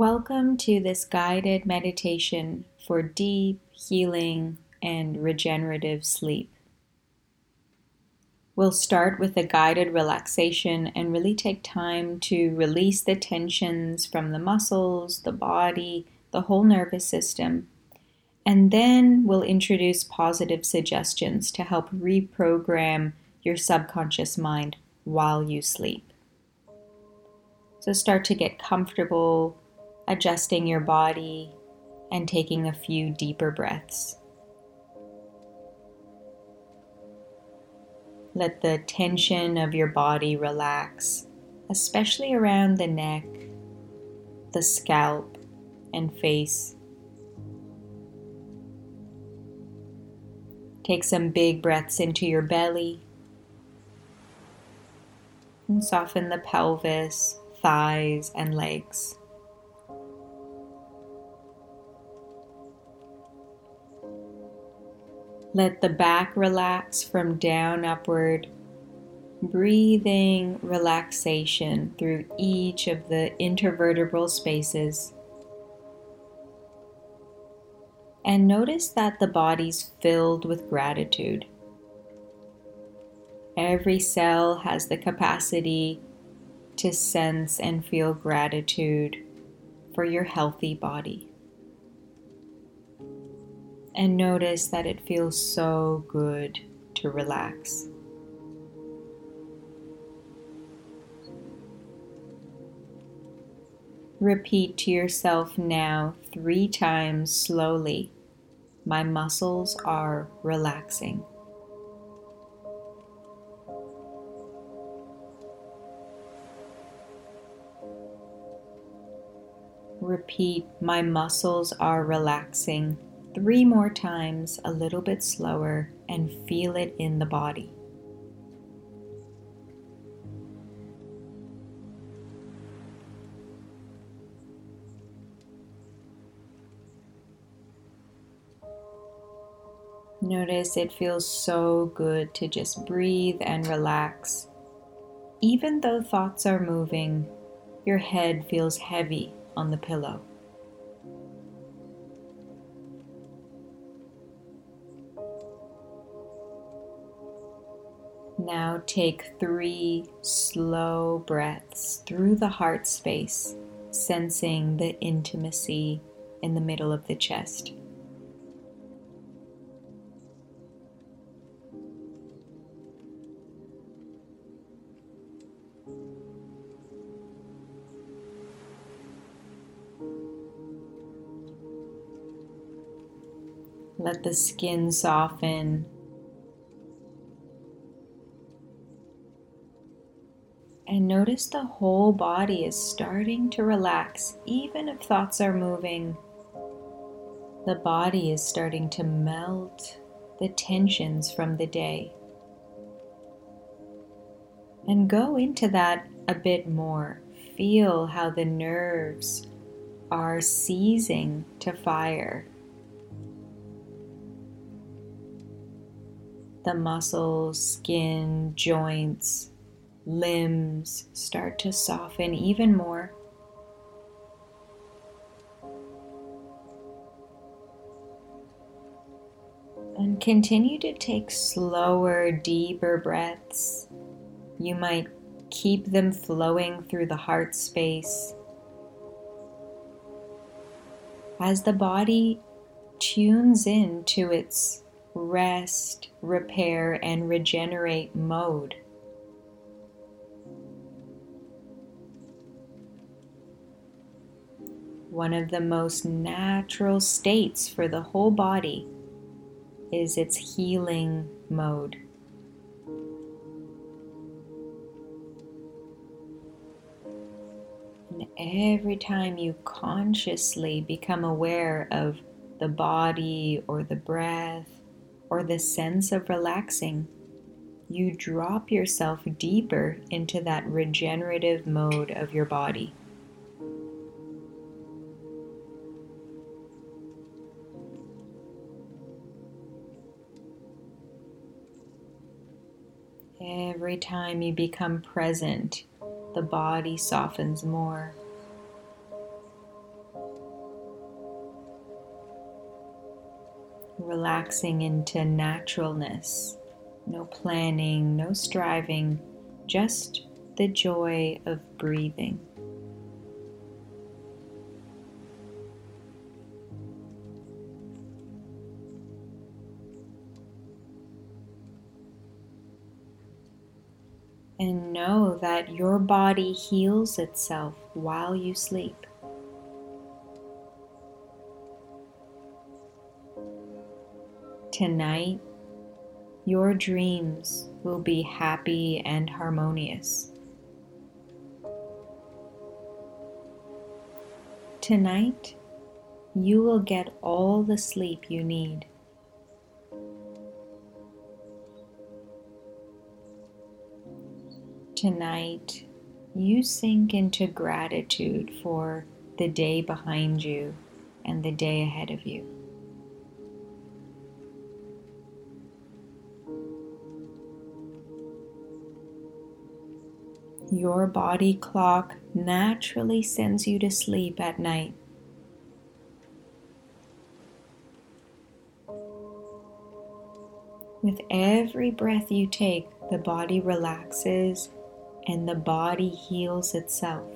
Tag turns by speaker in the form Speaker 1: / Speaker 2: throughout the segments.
Speaker 1: Welcome to this guided meditation for deep healing and regenerative sleep. We'll start with a guided relaxation and really take time to release the tensions from the muscles, the body, the whole nervous system. And then we'll introduce positive suggestions to help reprogram your subconscious mind while you sleep. So start to get comfortable adjusting your body and taking a few deeper breaths. Let the tension of your body relax, especially around the neck, the scalp, and face. Take some big breaths into your belly and soften the pelvis, thighs, and legs. Let the back relax from down upward, breathing relaxation through each of the intervertebral spaces. And notice that the body's filled with gratitude. Every cell has the capacity to sense and feel gratitude for your healthy body and notice that it feels so good to relax. Repeat to yourself now three times slowly. My muscles are relaxing. Repeat, my muscles are relaxing three more times, a little bit slower, and feel it in the body. Notice it feels so good to just breathe and relax. Even though thoughts are moving, your head feels heavy on the pillow. Now take three slow breaths through the heart space, sensing the intimacy in the middle of the chest. Let the skin soften And notice the whole body is starting to relax, even if thoughts are moving. The body is starting to melt the tensions from the day. And go into that a bit more. Feel how the nerves are seizing to fire. The muscles, skin, joints limbs start to soften even more. And continue to take slower, deeper breaths. You might keep them flowing through the heart space. As the body tunes in to its rest, repair, and regenerate mode. One of the most natural states for the whole body is its healing mode. And every time you consciously become aware of the body or the breath or the sense of relaxing, you drop yourself deeper into that regenerative mode of your body. Every time you become present, the body softens more. Relaxing into naturalness, no planning, no striving, just the joy of breathing. And know that your body heals itself while you sleep. Tonight, your dreams will be happy and harmonious. Tonight, you will get all the sleep you need. Tonight, you sink into gratitude for the day behind you and the day ahead of you. Your body clock naturally sends you to sleep at night. With every breath you take, the body relaxes and the body heals itself.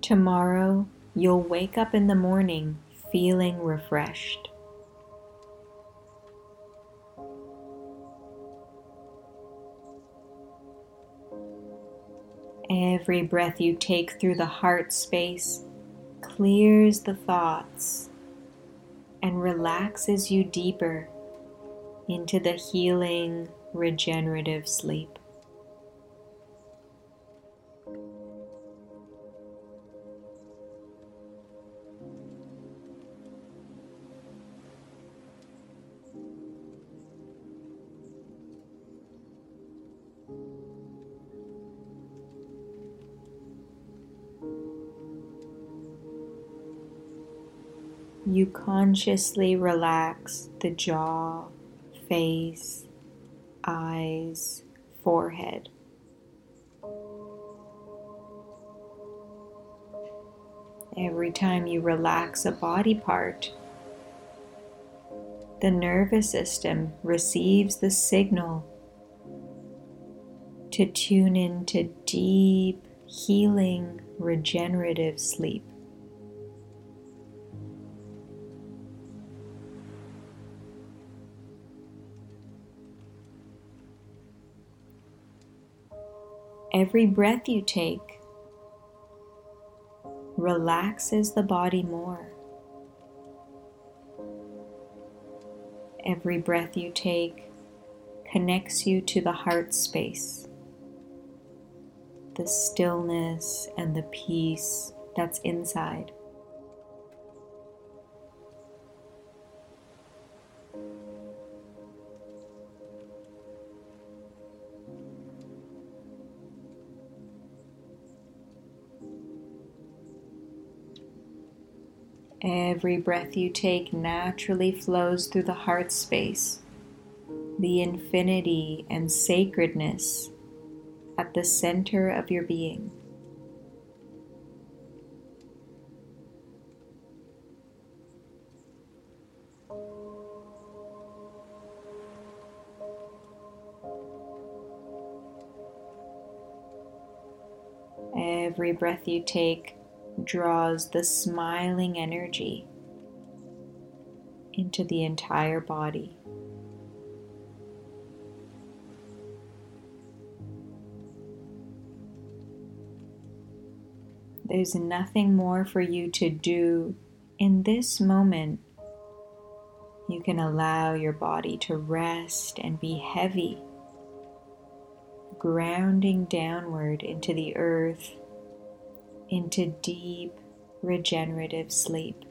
Speaker 1: Tomorrow, you'll wake up in the morning feeling refreshed. Every breath you take through the heart space clears the thoughts and relaxes you deeper into the healing, regenerative sleep. You consciously relax the jaw, face, eyes, forehead. Every time you relax a body part, the nervous system receives the signal to tune into deep, healing, regenerative sleep. Every breath you take relaxes the body more. Every breath you take connects you to the heart space, the stillness and the peace that's inside. Every breath you take naturally flows through the heart space, the infinity and sacredness at the center of your being. Every breath you take draws the smiling energy into the entire body. There's nothing more for you to do in this moment. You can allow your body to rest and be heavy, grounding downward into the earth into deep regenerative sleep.